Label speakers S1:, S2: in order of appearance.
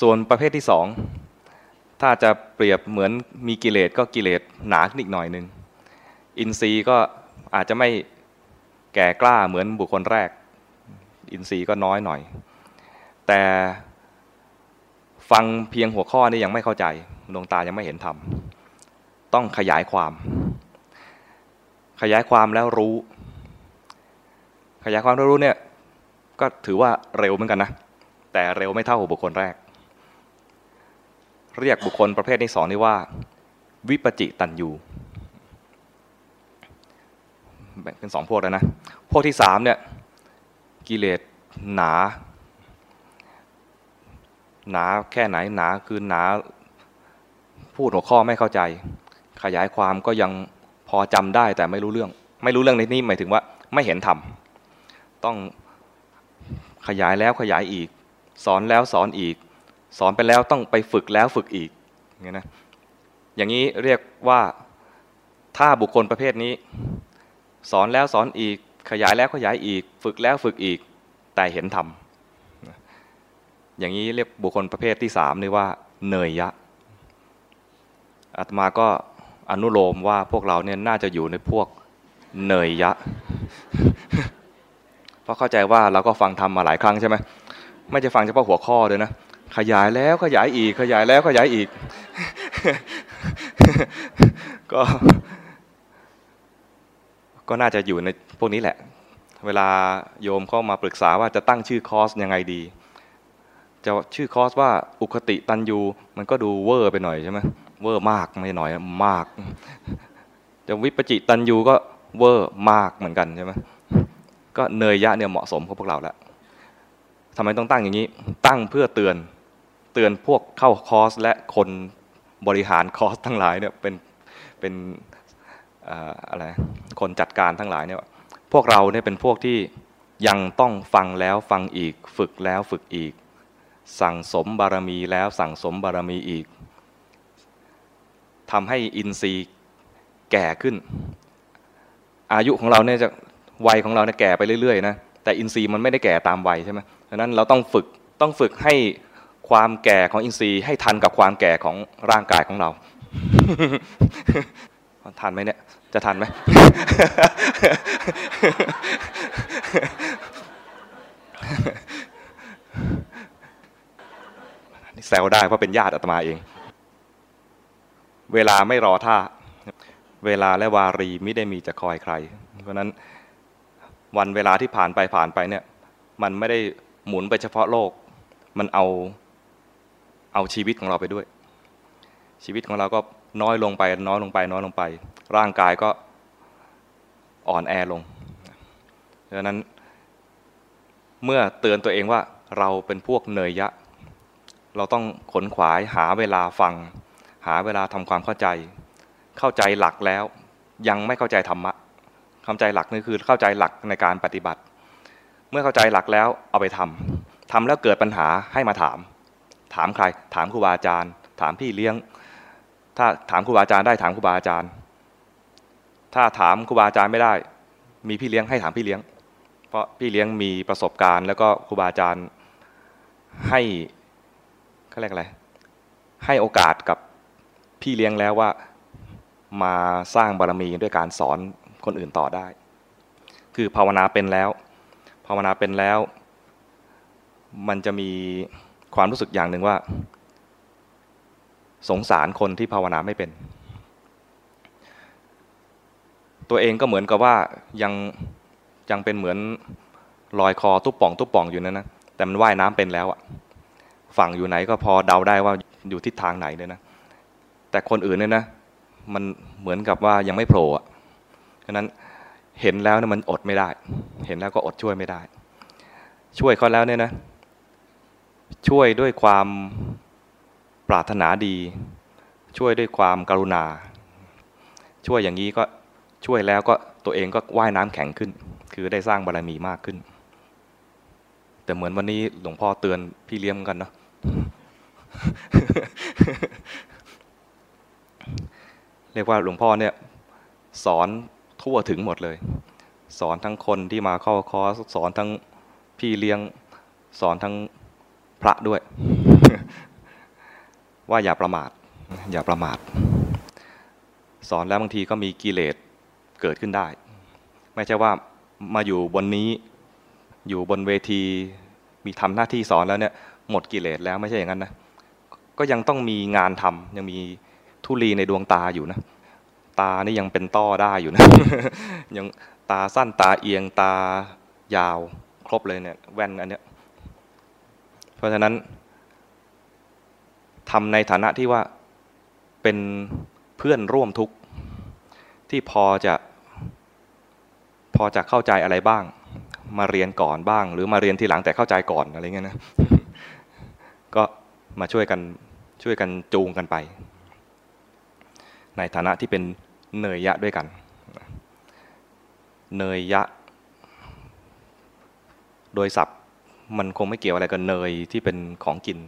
S1: ส่วนประเภทที่สองถ้าจะเปรียบเหมือนมีกิเลสก็กิเลสหนาขึ้นอีกหน่อยหนึ่งอินทรีย์ก็อาจจะไม่แก่กล้าเหมือนบุคคลแรก อินทรีย์ก็น้อยหน่อย แต่ฟังเพียงหัวข้อนี้ยังไม่เข้าใจดวงตายังไม่เห็นธรรมต้องขยายความ ขยายความแล้วรู้ ขยายความแล้วรู้เนี่ยก็ถือว่าเร็วเหมือนกันนะ แต่เร็วไม่เท่าบุคคลแรก เรียกบุคคลประเภทที่สองนี่ว่า วิปจิตันยูแบ่งเป็นสองพวกแล้วนะ พวกที่สามเนี่ยกิเลสหนา หนาแค่ไหนหนาคือหนาพูดหัวข้อไม่เข้าใจ ขยายความก็ยังพอจำได้แต่ไม่รู้เรื่อง ไม่รู้เรื่องในนี้หมายถึงว่าไม่เห็นธรรมต้องขยายแล้วขยายอีก สอนแล้วสอนอีก สอนไปแล้วต้องไปฝึกแล้วฝึกอีกอย่างนี้นะอย่างนี้เรียกว่าถ้าบุคคลประเภทนี้ สอนแล้วสอนอีกขยายแล้วขยายอีก ฝึกแล้วฝึกอีกแต่เห็นธรรมอย่างนี้เรียกบุคคลประเภทที่สามนี่ว่าเนยยะอาตมาก็อนุโลมว่าพวกเราเนี่ยน่าจะอยู่ในพวกเนยยะ เพราะเข้าใจว่าเราก็ฟังทำมาหลายครั้งใช่ไหมไม่จะฟังเฉพาะหัวข้อเลยนะ ขยายแล้วขยายอีก ขยายแล้วขยายอีก ก็ ก็น่าจะอยู่ในพวกนี้แหละ เวลาโยมเข้ามาปรึกษาว่าจะตั้งชื่อคอร์สยังไงดี จะชื่อคอร์สว่าอุคฆฏิตัญญูมันก็ดูเวอร์ไปหน่อยใช่ไหมเวอร์มากไม่หน่อยมาก จะวิปจิตัญญูก็เวอร์มากเหมือนกันใช่ไหมก็เนยยะเนี่ยเหมาะสมกับพวกเราแล้วทำไมต้องตั้งอย่างนี้ ตั้งเพื่อเตือน เตือนพวกเข้าคอร์สและคนบริหารคอร์สทั้งหลายเนี่ยเป็นเป็นอะไรคนจัดการทั้งหลายเนี่ยพวกเราเนี่ยเป็นพวกที่ยังต้องฟังแล้วฟังอีก ฝึกแล้วฝึกอีก สั่งสมบารมีแล้วสั่งสมบารมีอีกทำให้อินทรีย์แก่ขึ้น อายุของเราเนี่ยจะวัยของเราเนี่ยแก่ไปเรื่อยๆนะแต่อินทรีย์มันไม่ได้แก่ตามวัยใช่ไหมดังนั้นเราต้องฝึกต้องฝึกให้ ความแก่ของอินทรีย์ให้ทันกับความแก่ของร่างกายของเราทันไหมเนี่ยจะทันไหมนี่แซวได้เพราะเป็นญาติอาตมาเอง เวลาไม่รอท่า เวลาและวารีไม่ได้มีจะคอยใคร เพราะนั้นวันเวลาที่ผ่านไปผ่านไปเนี่ย มันไม่ได้หมุนไปเฉพาะโลก มันเอา เอาชีวิตของเราไปด้วย ชีวิตของเราก็น้อยลงไป น้อยลงไป น้อยลงไป ร่างกายก็อ่อนแอลงดังนั้นเมื่อเตือนตัวเองว่าเราเป็นพวกเนยยะ เราต้องขนขวายหาเวลาฟัง หาเวลาทำความเข้าใจ เข้าใจหลักแล้ว ยังไม่เข้าใจธรรมะเข้าใจหลักนี่คือเข้าใจหลักในการปฏิบัติ เมื่อเข้าใจหลักแล้วเอาไปทำทำแล้วเกิดปัญหาให้มาถาม ถามใคร ถามครูบาอาจารย์ ถามพี่เลี้ยง ถ้าถามครูบาอาจารย์ได้ถามครูบาอาจารย์ ถ้าถามครูบาอาจารย์ไม่ได้ มีพี่เลี้ยงให้ถามพี่เลี้ยง เพราะพี่เลี้ยงมีประสบการณ์ แล้วก็ครูบาอาจารย์ให้เขาเรียกอะไร ให้โอกาสกับพี่เลี้ยงแล้วว่ามาสร้างบารมีด้วยการสอนคนอื่นต่อได้ คือภาวนาเป็นแล้ว ภาวนาเป็นแล้ว มันจะมี ความรู้สึกอย่างหนึ่งว่า สงสารคนที่ภาวนาไม่เป็น ตัวเองก็เหมือนกับว่ายังยังเป็นเหมือนลอยคอตุ๊บป่องตุ๊บป่องอยู่นั่นนะแต่มันว่ายน้ำเป็นแล้วอะฝั่งอยู่ไหนก็พอเดาได้ว่าอยู่ทิศทางไหนเลยนะแต่คนอื่นเนี่ยนะ มันเหมือนกับว่ายังไม่โผล่อะฉะนั้นเห็นแล้วเนี่ยมันอดไม่ได้ เห็นแล้วก็อดช่วยไม่ได้ ช่วยเขาแล้วเนี่ยนะ ช่วยด้วยความปรารถนาดี ช่วยด้วยความกรุณา ช่วยอย่างนี้ก็ช่วยแล้วก็ตัวเองก็ว่ายน้ำแข็งขึ้น คือได้สร้างบารมีมากขึ้น แต่เหมือนวันนี้หลวงพ่อเตือนพี่เลี้ยงกันเนาะเรียกว่าหลวงพ่อเนี่ยสอนทั่วถึงหมดเลย สอนทั้งคนที่มาเข้าคอร์สสอนทั้งพี่เลี้ยง สอนทั้ง พระด้วย ว่าอย่าประมาท อย่าประมาท สอนแล้วบางทีก็มีกิเลสเกิดขึ้นได้ ไม่ใช่ว่ามาอยู่บนนี้อยู่บนเวที มีทำหน้าที่สอนแล้วเนี่ย หมดกิเลสแล้วไม่ใช่อย่างนั้นนะก็ยังต้องมีงานทำยังมีทุลีในดวงตาอยู่นะตานี่ยังเป็นต้อได้อยู่นะยังตาสั้นตาเอียงตายาวครบเลยเนี่ยแว่นอันเนี้ย ราะฉะนั้นทำในฐานะที่ว่าเป็นเพื่อนร่วมทุกข์ที่พอจะพอจะเข้าใจอะไรบ้าง มาเรียนก่อนบ้าง หรือมาเรียนทีหลังแต่เข้าใจก่อนอะไรเงี้ยนะก็มาช่วยกันช่วยกันจูงกันไป ในฐานะที่เป็นเนยยะด้วยกัน เนยยะ โดยศัพท์ มันคงไม่เกี่ยวอะไรกับเนยที่เป็นของกิน